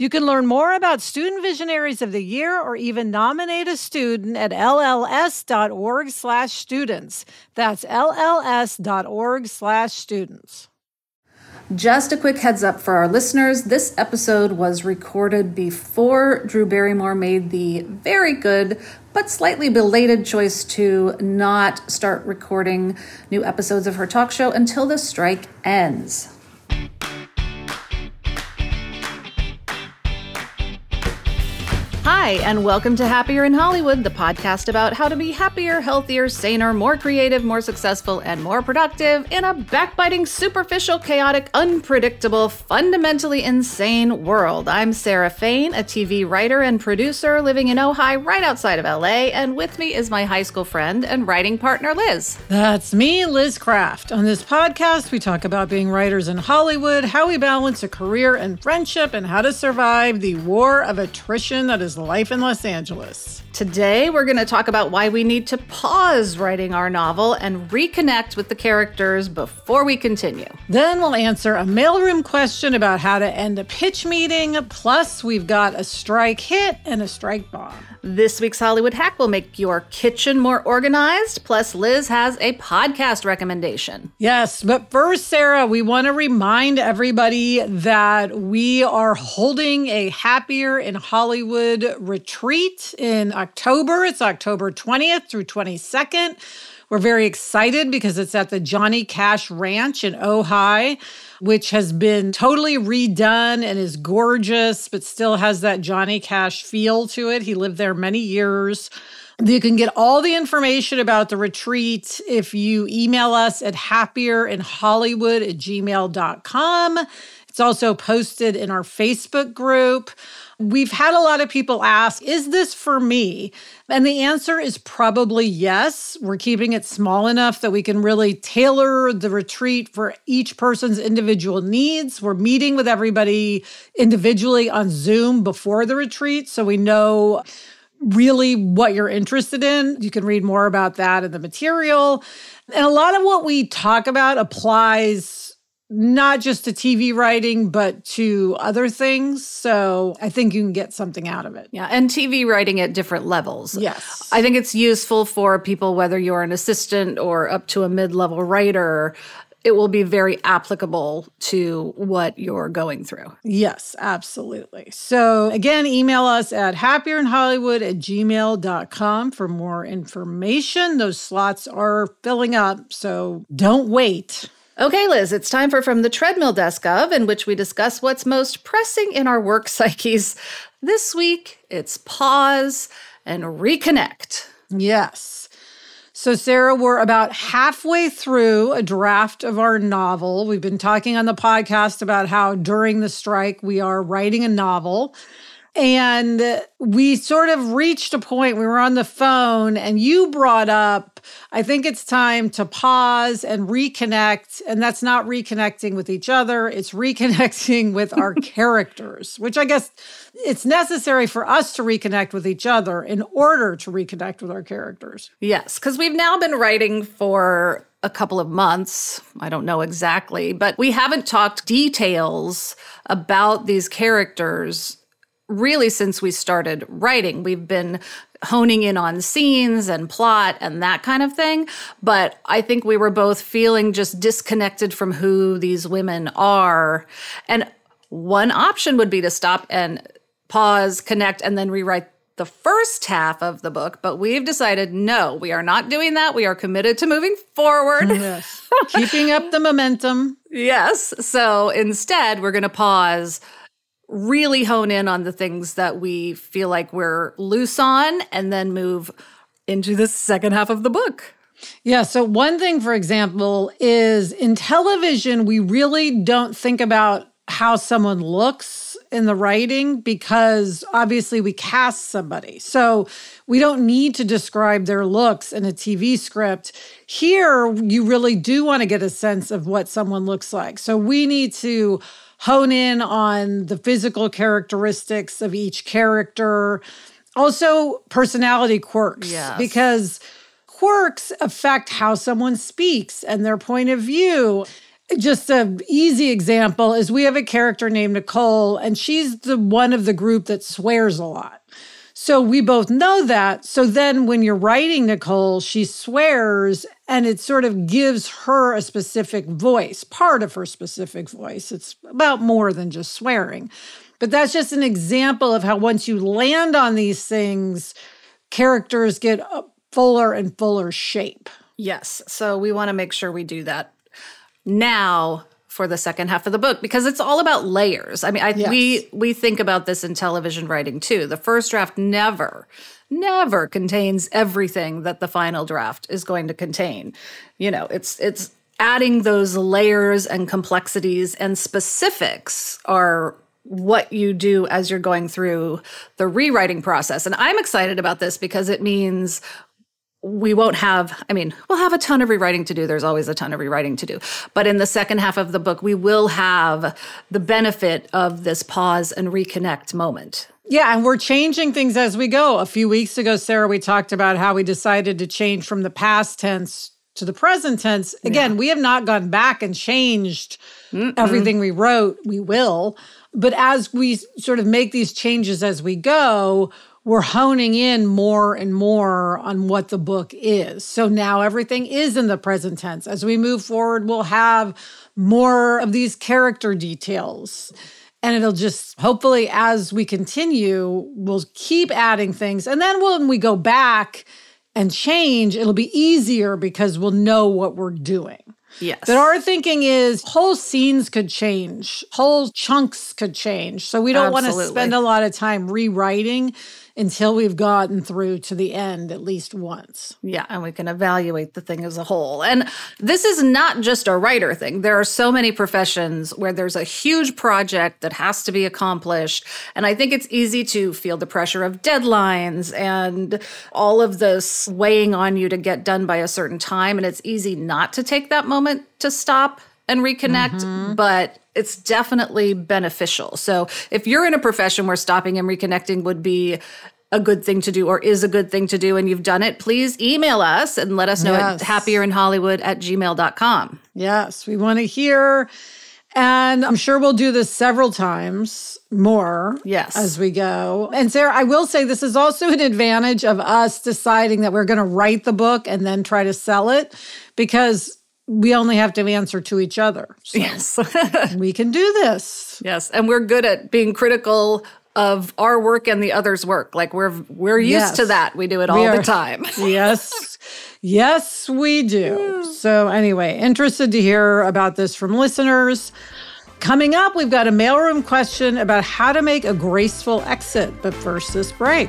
You can learn more about Student Visionaries of the Year or even nominate a student at lls.org slash students. That's lls.org slash students. Just a quick heads up for our listeners this episode was recorded before Drew Barrymore made the very good but slightly belated choice to not start recording new episodes of her talk show until the strike ends. Hi, and welcome to Happier in Hollywood, the podcast about how to be happier, healthier, saner, more creative, more successful, and more productive in a backbiting, superficial, chaotic, unpredictable, fundamentally insane world. I'm Sarah Fain, a TV writer and producer living in Ojai, right outside of LA, and with me is my high school friend and writing partner, Liz. That's me, Liz Craft. On this podcast, we talk about being writers in Hollywood, how we balance a career and friendship, and how to survive the war of attrition that is life life in Los Angeles. Today, we're going to talk about why we need to pause writing our novel and reconnect with the characters before we continue. Then we'll answer a mailroom question about how to end a pitch meeting. Plus, we've got a strike hit and a strike bomb. This week's Hollywood hack will make your kitchen more organized. Plus, Liz has a podcast recommendation. Yes, but first, Sarah, we want to remind everybody that we are holding a Happier in Hollywood retreat in October. It's October 20th through 22nd. We're very excited because it's at the Johnny Cash Ranch in Ojai, which has been totally redone and is gorgeous, but still has that Johnny Cash feel to it. He lived there many years. You can get all the information about the retreat if you email us at happierinhollywood at gmail.com. It's also posted in our Facebook group. We've had a lot of people ask, is this for me? And the answer is probably yes. We're keeping it small enough that we can really tailor the retreat for each person's individual needs. We're meeting with everybody individually on Zoom before the retreat so we know really what you're interested in. You can read more about that in the material. And a lot of what we talk about applies not just to TV writing, but to other things. So I think you can get something out of it. Yeah. And TV writing at different levels. Yes. I think it's useful for people, whether you're an assistant or up to a mid level writer. It will be very applicable to what you're going through. Yes, absolutely. So, again, email us at happierinhollywood at gmail.com for more information. Those slots are filling up, so don't wait. Okay, Liz, it's time for From the Treadmill Desk of, in which we discuss what's most pressing in our work psyches. This week, it's pause and reconnect. Yes. So, Sarah, we're about halfway through a draft of our novel. We've been talking on the podcast about how during the strike we are writing a novel. And we sort of reached a point, we were on the phone, and you brought up, I think it's time to pause and reconnect. And that's not reconnecting with each other, it's reconnecting with our characters, which I guess it's necessary for us to reconnect with each other in order to reconnect with our characters. Yes, because we've now been writing for a couple of months. I don't know exactly, but we haven't talked details about these characters really since we started writing. We've been honing in on scenes and plot and that kind of thing. But I think we were both feeling just disconnected from who these women are. And one option would be to stop and pause, connect, and then rewrite the first half of the book, but we've decided no, we are not doing that. We are committed to moving forward. Yes. Keeping up the momentum. Yes. So instead, we're going to pause, really hone in on the things that we feel like we're loose on, and then move into the second half of the book. Yeah. So, one thing, for example, is in television, we really don't think about how someone looks in the writing because obviously we cast somebody. So we don't need to describe their looks in a TV script. Here, you really do want to get a sense of what someone looks like. So we need to hone in on the physical characteristics of each character, also personality quirks, yes. because quirks affect how someone speaks and their point of view. Just an easy example is we have a character named Nicole, and she's the one of the group that swears a lot. So we both know that. So then when you're writing Nicole, she swears and it sort of gives her a specific voice, part of her specific voice. It's about more than just swearing. But that's just an example of how once you land on these things, characters get fuller and fuller shape. Yes. So we want to make sure we do that now for the second half of the book because it's all about layers. I mean, I, yes. we we think about this in television writing too. The first draft never never contains everything that the final draft is going to contain. You know, it's it's adding those layers and complexities and specifics are what you do as you're going through the rewriting process. And I'm excited about this because it means we won't have, I mean, we'll have a ton of rewriting to do. There's always a ton of rewriting to do. But in the second half of the book, we will have the benefit of this pause and reconnect moment. Yeah, and we're changing things as we go. A few weeks ago, Sarah, we talked about how we decided to change from the past tense to the present tense. Again, yeah. we have not gone back and changed Mm-mm. everything we wrote. We will. But as we sort of make these changes as we go, we're honing in more and more on what the book is. So now everything is in the present tense. As we move forward, we'll have more of these character details. And it'll just hopefully, as we continue, we'll keep adding things. And then when we go back and change, it'll be easier because we'll know what we're doing. Yes. But our thinking is whole scenes could change, whole chunks could change. So we don't want to spend a lot of time rewriting until we've gotten through to the end at least once. Yeah, and we can evaluate the thing as a whole. And this is not just a writer thing. There are so many professions where there's a huge project that has to be accomplished. And I think it's easy to feel the pressure of deadlines and all of this weighing on you to get done by a certain time. And it's easy not to take that moment to stop and reconnect, mm-hmm. but it's definitely beneficial. So if you're in a profession where stopping and reconnecting would be a good thing to do or is a good thing to do and you've done it, please email us and let us know yes. at happierinhollywood at gmail.com. Yes, we want to hear. And I'm sure we'll do this several times more yes. as we go. And Sarah, I will say this is also an advantage of us deciding that we're going to write the book and then try to sell it because we only have to answer to each other. So yes. we can do this. Yes. And we're good at being critical of our work and the others' work. Like we're we're used yes. to that. We do it all the time. yes. Yes, we do. So anyway, interested to hear about this from listeners. Coming up, we've got a mailroom question about how to make a graceful exit. But first, this break.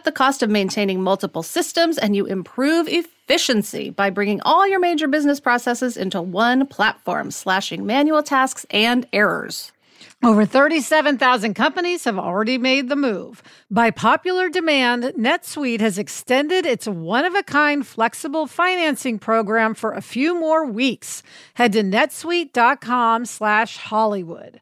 the cost of maintaining multiple systems, and you improve efficiency by bringing all your major business processes into one platform, slashing manual tasks and errors. Over 37,000 companies have already made the move. By popular demand, NetSuite has extended its one of a kind flexible financing program for a few more weeks. Head to netsuite.com slash Hollywood.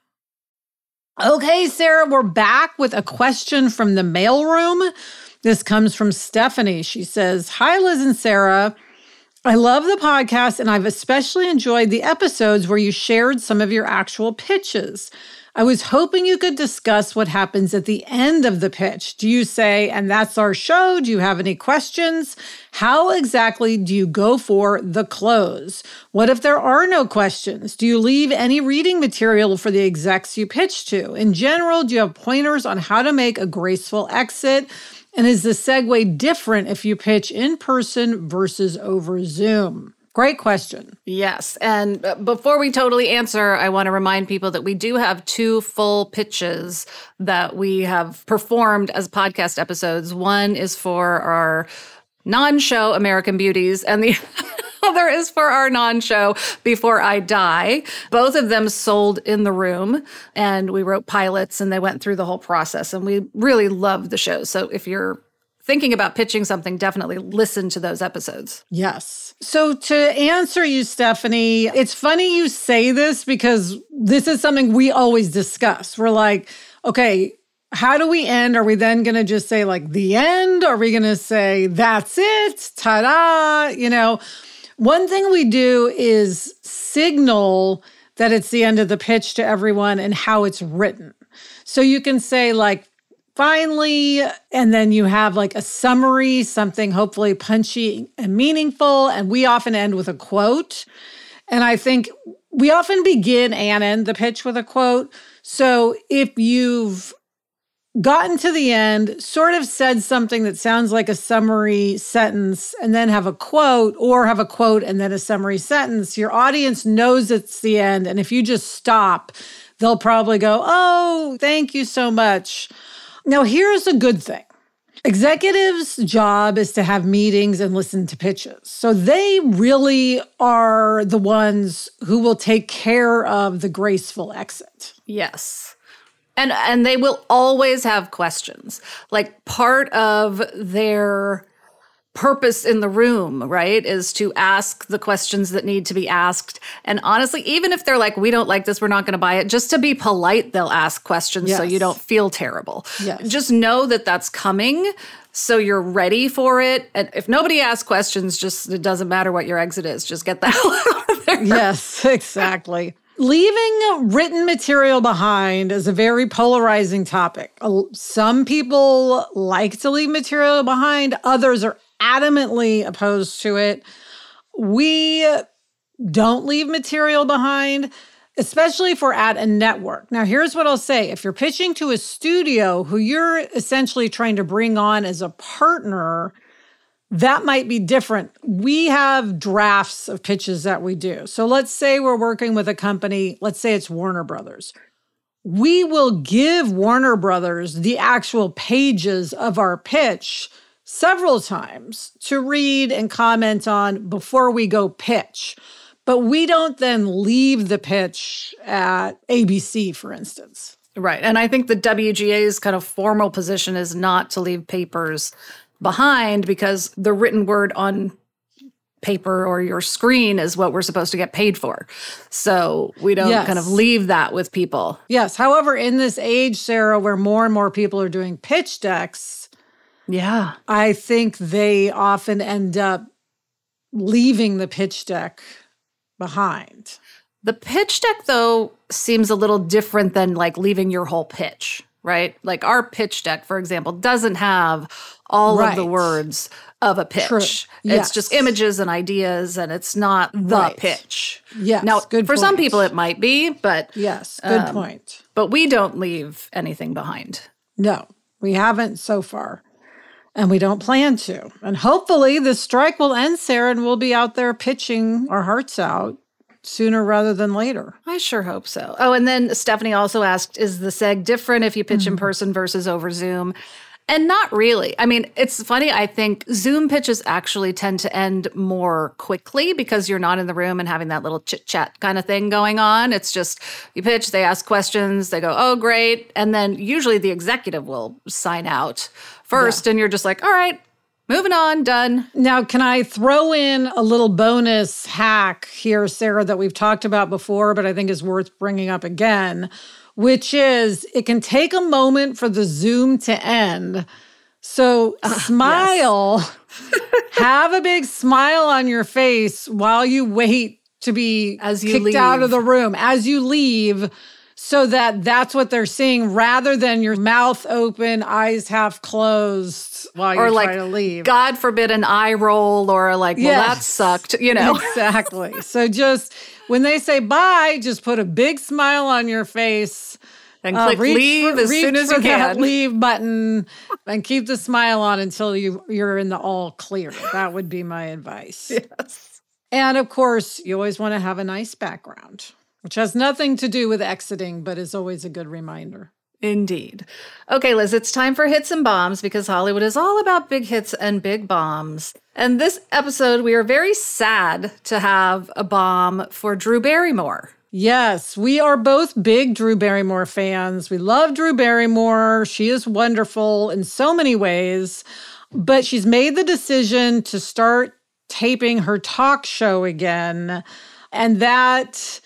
Okay, Sarah, we're back with a question from the mailroom. This comes from Stephanie. She says, Hi, Liz and Sarah. I love the podcast, and I've especially enjoyed the episodes where you shared some of your actual pitches. I was hoping you could discuss what happens at the end of the pitch. Do you say, and that's our show? Do you have any questions? How exactly do you go for the close? What if there are no questions? Do you leave any reading material for the execs you pitch to? In general, do you have pointers on how to make a graceful exit? And is the segue different if you pitch in person versus over Zoom? Great question. Yes. And uh, before we totally answer, I want to remind people that we do have two full pitches that we have performed as podcast episodes. One is for our non show American Beauties, and the other is for our non show Before I Die. Both of them sold in the room, and we wrote pilots and they went through the whole process. And we really loved the show. So if you're thinking about pitching something, definitely listen to those episodes. Yes. So, to answer you, Stephanie, it's funny you say this because this is something we always discuss. We're like, okay, how do we end? Are we then going to just say, like, the end? Are we going to say, that's it? Ta da? You know, one thing we do is signal that it's the end of the pitch to everyone and how it's written. So you can say, like, finally, and then you have like a summary, something hopefully punchy and meaningful. And we often end with a quote. And I think we often begin and end the pitch with a quote. So if you've gotten to the end, sort of said something that sounds like a summary sentence, and then have a quote, or have a quote and then a summary sentence, your audience knows it's the end. And if you just stop, they'll probably go, Oh, thank you so much. Now, here's a good thing. Executives' job is to have meetings and listen to pitches. So they really are the ones who will take care of the graceful exit. Yes. And and they will always have questions. Like part of their purpose in the room, right, is to ask the questions that need to be asked. And honestly, even if they're like, we don't like this, we're not going to buy it, just to be polite, they'll ask questions yes. so you don't feel terrible. Yes. Just know that that's coming. So you're ready for it. And if nobody asks questions, just it doesn't matter what your exit is. Just get the hell out of there. Yes, exactly. Leaving written material behind is a very polarizing topic. Some people like to leave material behind, others are adamantly opposed to it. We don't leave material behind, especially if we're at a network. Now, here's what I'll say if you're pitching to a studio who you're essentially trying to bring on as a partner, that might be different. We have drafts of pitches that we do. So let's say we're working with a company, let's say it's Warner Brothers. We will give Warner Brothers the actual pages of our pitch several times to read and comment on before we go pitch. But we don't then leave the pitch at ABC, for instance. Right. And I think the WGA's kind of formal position is not to leave papers behind because the written word on paper or your screen is what we're supposed to get paid for. So we don't Yes. kind of leave that with people. Yes. However, in this age, Sarah, where more and more people are doing pitch decks, Yeah. I think they often end up leaving the pitch deck behind. The pitch deck, though, seems a little different than like leaving your whole pitch, right? Like our pitch deck, for example, doesn't have all of the words of a pitch. True. It's just images and ideas, and it's not the Right. pitch. Yes. Now, good for some people, it might be, but Yes. Good Um, point. but we don't leave anything behind. No, we haven't so far. And we don't plan to. And hopefully the strike will end, Sarah, and we'll be out there pitching our hearts out sooner rather than later. I sure hope so. Oh, and then Stephanie also asked, is the SEG different if you pitch Mm-hmm. in person versus over Zoom? And not really. I mean, it's funny. I think Zoom pitches actually tend to end more quickly because you're not in the room and having that little chit chat kind of thing going on. It's just you pitch, they ask questions, they go, oh, great. And then usually the executive will sign out first, and you're just like, all right, moving on, done. Now, can I throw in a little bonus hack here, Sarah, that we've talked about before, but I think is worth bringing up again, which is it can take a moment for the Zoom to end. So ah, smile, have a big smile on your face while you wait to be As you kicked out of the room as you leave. So that that's what they're seeing rather than your mouth open, eyes half closed while you're Or like, trying to leave. God forbid, an eye roll or like, well, that sucked, you know? Exactly. so just when they say bye, just put a big smile on your face. and Uh, click reach leave for- as soon as you can. leave button and keep the smile on until you you're in the all clear. That would be my advice. Yes. And of course, you always want to have a nice background, which has nothing to do with exiting, but is always a good reminder. Indeed. Okay, Liz, it's time for hits and bombs because Hollywood is all about big hits and big bombs. And this episode, we are very sad to have a bomb for Drew Barrymore. Yes, we are both big Drew Barrymore fans. We love Drew Barrymore. She is wonderful in so many ways, but she's made the decision to start taping her talk show again. And that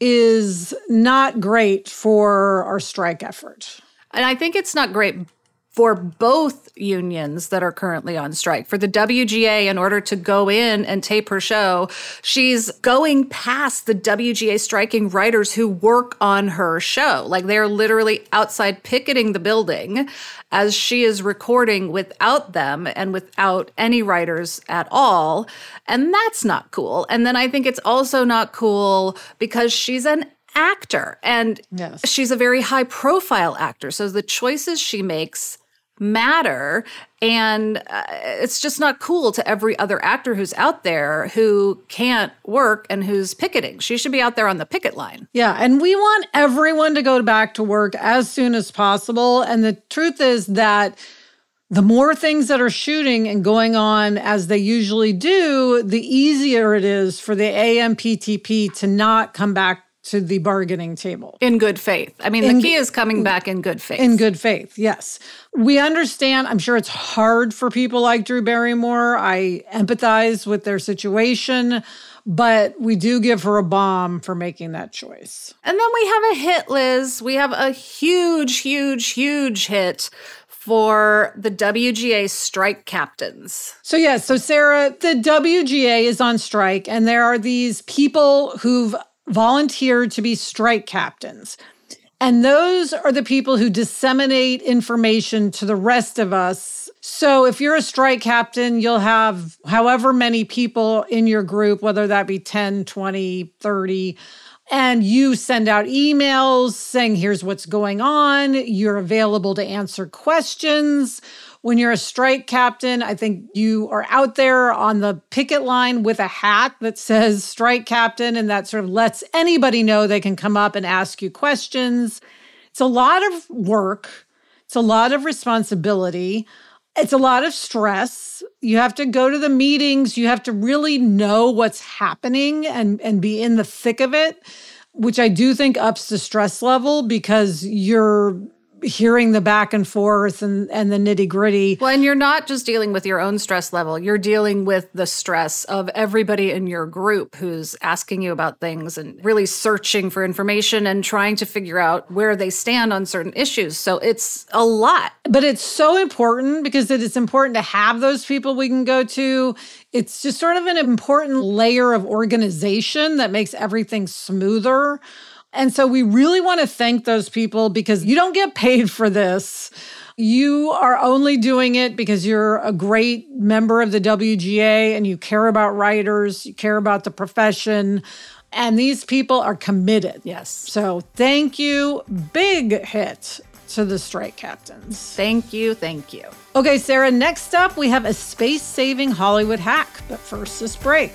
is not great for our strike effort. And I think it's not great for both unions that are currently on strike. For the WGA, in order to go in and tape her show, she's going past the WGA striking writers who work on her show. Like they're literally outside picketing the building as she is recording without them and without any writers at all. And that's not cool. And then I think it's also not cool because she's an actor and Yes. she's a very high profile actor. So the choices she makes matter. And uh, it's just not cool to every other actor who's out there who can't work and who's picketing. She should be out there on the picket line. Yeah, and we want everyone to go back to work as soon as possible. And the truth is that the more things that are shooting and going on as they usually do, the easier it is for the AMPTP to not come back to the bargaining table. In good faith. I mean, In the key is coming back in good faith. In good faith, yes. We understand. I'm sure it's hard for people like Drew Barrymore. I empathize with their situation, but we do give her a bomb for making that choice. And then we have a hit, Liz. We have a huge, huge, huge hit for the WGA strike captains. So, yes, so Sarah, the WGA is on strike, and there are these people who've volunteered to be strike captains. And those are the people who disseminate information to the rest of us. So, if you're a strike captain, you'll have however many people in your group, whether that be 10, 20, 30, and you send out emails saying, here's what's going on. You're available to answer questions. When you're a strike captain, I think you are out there on the picket line with a hat that says strike captain, and that sort of lets anybody know they can come up and ask you questions. It's a lot of work, it's a lot of responsibility, it's a lot of stress. You have to go to the meetings, you have to really know what's happening and, and be in the thick of it. which I do think ups the stress level because you're hearing the back and forth and, and the nitty gritty. Well, and you're not just dealing with your own stress level, you're dealing with the stress of everybody in your group who's asking you about things and really searching for information and trying to figure out where they stand on certain issues. So it's a lot. But it's so important because it is important to have those people we can go to. It's just sort of an important layer of organization that makes everything smoother. And so we really want to thank those people because you don't get paid for this. You are only doing it because you're a great member of the WGA and you care about writers, you care about the profession. And these people are committed. Yes. So thank you. Big hit to the strike captains. Thank you. Thank you. Okay, Sarah, next up we have a space saving Hollywood hack. But first, this break.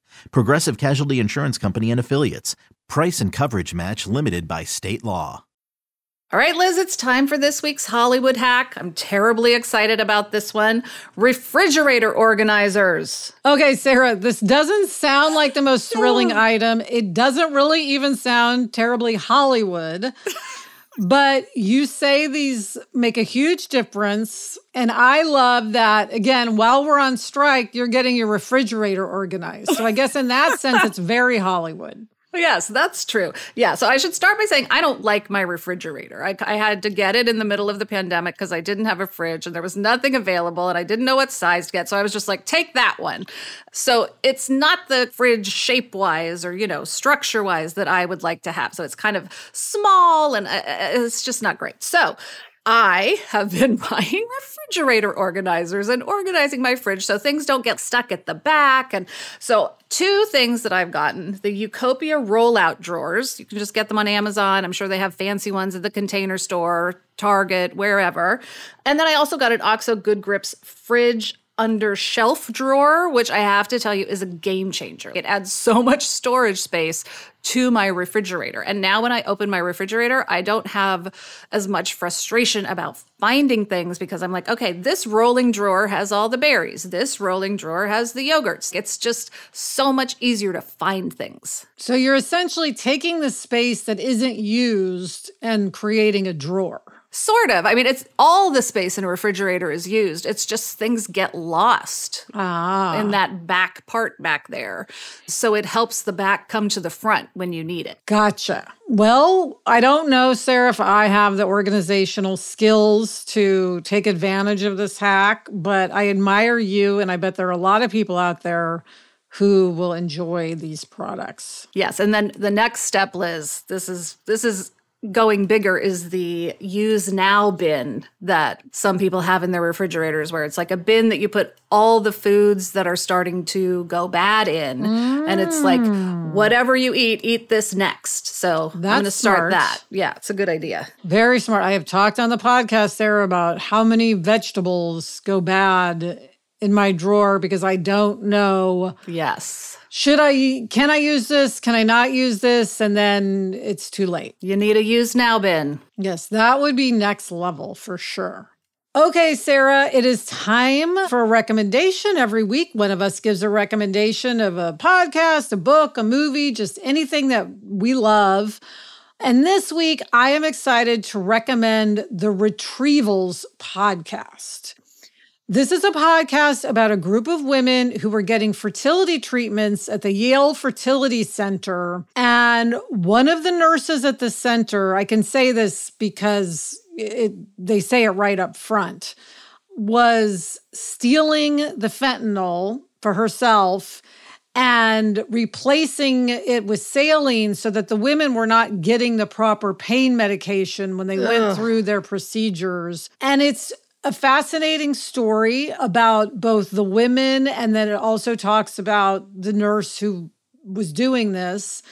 Progressive Casualty Insurance Company and Affiliates. Price and coverage match limited by state law. All right, Liz, it's time for this week's Hollywood hack. I'm terribly excited about this one. Refrigerator organizers. Okay, Sarah, this doesn't sound like the most thrilling item. It doesn't really even sound terribly Hollywood. But you say these make a huge difference. And I love that, again, while we're on strike, you're getting your refrigerator organized. So I guess in that sense, it's very Hollywood. Yes, that's true. Yeah. So I should start by saying I don't like my refrigerator. I, I had to get it in the middle of the pandemic because I didn't have a fridge and there was nothing available and I didn't know what size to get. So I was just like, take that one. So it's not the fridge shape wise or, you know, structure wise that I would like to have. So it's kind of small and uh, uh it's just not great. So I have been buying refrigerator organizers and organizing my fridge so things don't get stuck at the back. And so, two things that I've gotten the YouCopia rollout drawers. You can just get them on Amazon. I'm sure they have fancy ones at the container store, Target, wherever. And then I also got an OXO Good Grips fridge under shelf drawer, which I have to tell you is a game changer. It adds so much storage space to my refrigerator. And now when I open my refrigerator, I don't have as much frustration about finding things because I'm like, okay, this rolling drawer has all the berries. This rolling drawer has the yogurts. It's just so much easier to find things. So you're essentially taking the space that isn't used and creating a drawer. Sort of. I mean, it's all the space in a refrigerator is used. It's just things get lost ah. in that back part back there. So it helps the back come to the front when you need it. Gotcha. Well, I don't know, Sarah, if I have the organizational skills to take advantage of this hack, but I admire you. And I bet there are a lot of people out there who will enjoy these products. Yes, and then the next step Liz, this is this is going bigger is the use now bin that some people have in their refrigerators where it's like a bin that you put all the foods that are starting to go bad in mm. and it's like mm. whatever you eat eat this next so That's i'm going to start smart. that yeah it's a good idea very smart i have talked on the podcast there about how many vegetables go bad in my drawer because i don't know yes should I, can I use this? Can I not use this? And then it's too late. You need a use now bin. Yes, that would be next level for sure. Okay, Sarah, it is time for a recommendation. Every week, one of us gives a recommendation of a podcast, a book, a movie, just anything that we love. And this week, I am excited to recommend the Retrievals podcast. This is a podcast about a group of women who were getting fertility treatments at the Yale Fertility Center. And one of the nurses at the center, I can say this because it, they say it right up front, was stealing the fentanyl for herself and replacing it with saline so that the women were not getting the proper pain medication when they Ugh. went through their procedures. And it's a fascinating story about both the women and then it also talks about the nurse who was doing this.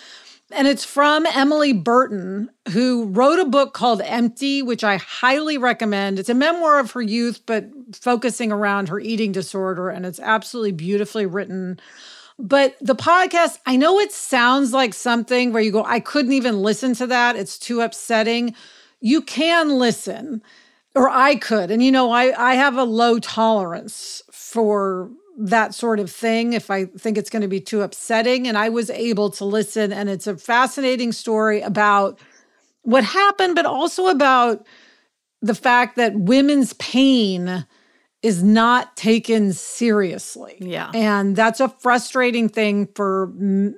And it's from Emily Burton, who wrote a book called Empty, which I highly recommend. It's a memoir of her youth, but focusing around her eating disorder. And it's absolutely beautifully written. But the podcast, I know it sounds like something where you go, I couldn't even listen to that. It's too upsetting. You can listen, or I could. And you know, I, I have a low tolerance for that sort of thing if I think it's going to be too upsetting. And I was able to listen. And it's a fascinating story about what happened, but also about the fact that women's pain is not taken seriously. Yeah. And that's a frustrating thing for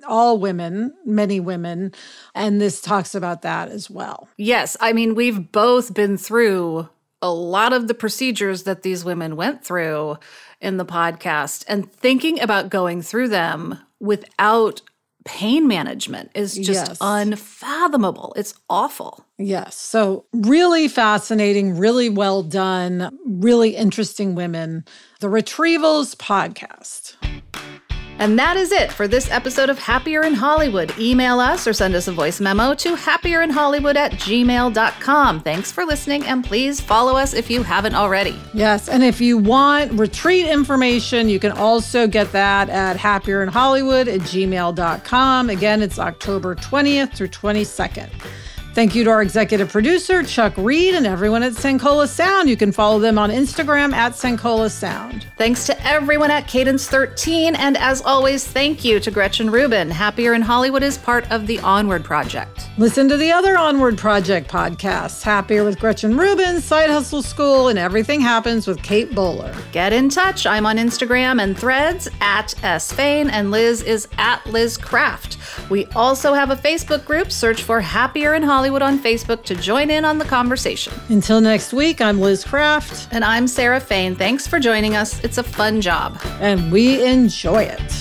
all women, many women. And this talks about that as well. Yes. I mean, we've both been through a lot of the procedures that these women went through in the podcast and thinking about going through them without pain management is just yes. unfathomable. It's awful. Yes. So, really fascinating, really well done, really interesting women. The Retrievals podcast. And that is it for this episode of Happier in Hollywood. Email us or send us a voice memo to happierinhollywood at gmail.com. Thanks for listening, and please follow us if you haven't already. Yes, and if you want retreat information, you can also get that at happierinhollywood at gmail.com. Again, it's October 20th through 22nd. Thank you to our executive producer, Chuck Reed, and everyone at Sankola Sound. You can follow them on Instagram at Sankola Sound. Thanks to everyone at Cadence 13. And as always, thank you to Gretchen Rubin. Happier in Hollywood is part of the Onward Project. Listen to the other Onward Project podcasts Happier with Gretchen Rubin, Side Hustle School, and Everything Happens with Kate Bowler. Get in touch. I'm on Instagram and threads at S Fain, and Liz is at Liz Craft. We also have a Facebook group. Search for Happier in Hollywood Hollywood on Facebook to join in on the conversation. Until next week, I'm Liz Craft. And I'm Sarah Fain. Thanks for joining us. It's a fun job. And we enjoy it.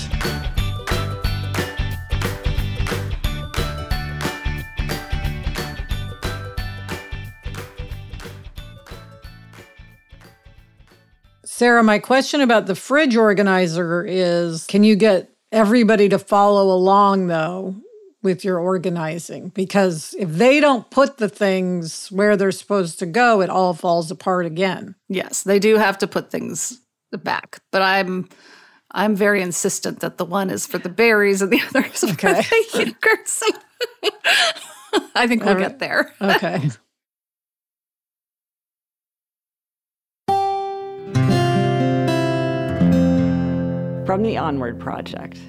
Sarah, my question about the fridge organizer is can you get everybody to follow along, though, with your organizing because if they don't put the things where they're supposed to go, it all falls apart again. Yes, they do have to put things back, but I'm I'm very insistent that the one is for the berries and the other is okay. for the yogurts. I think we'll get there. Okay. From the Onward Project.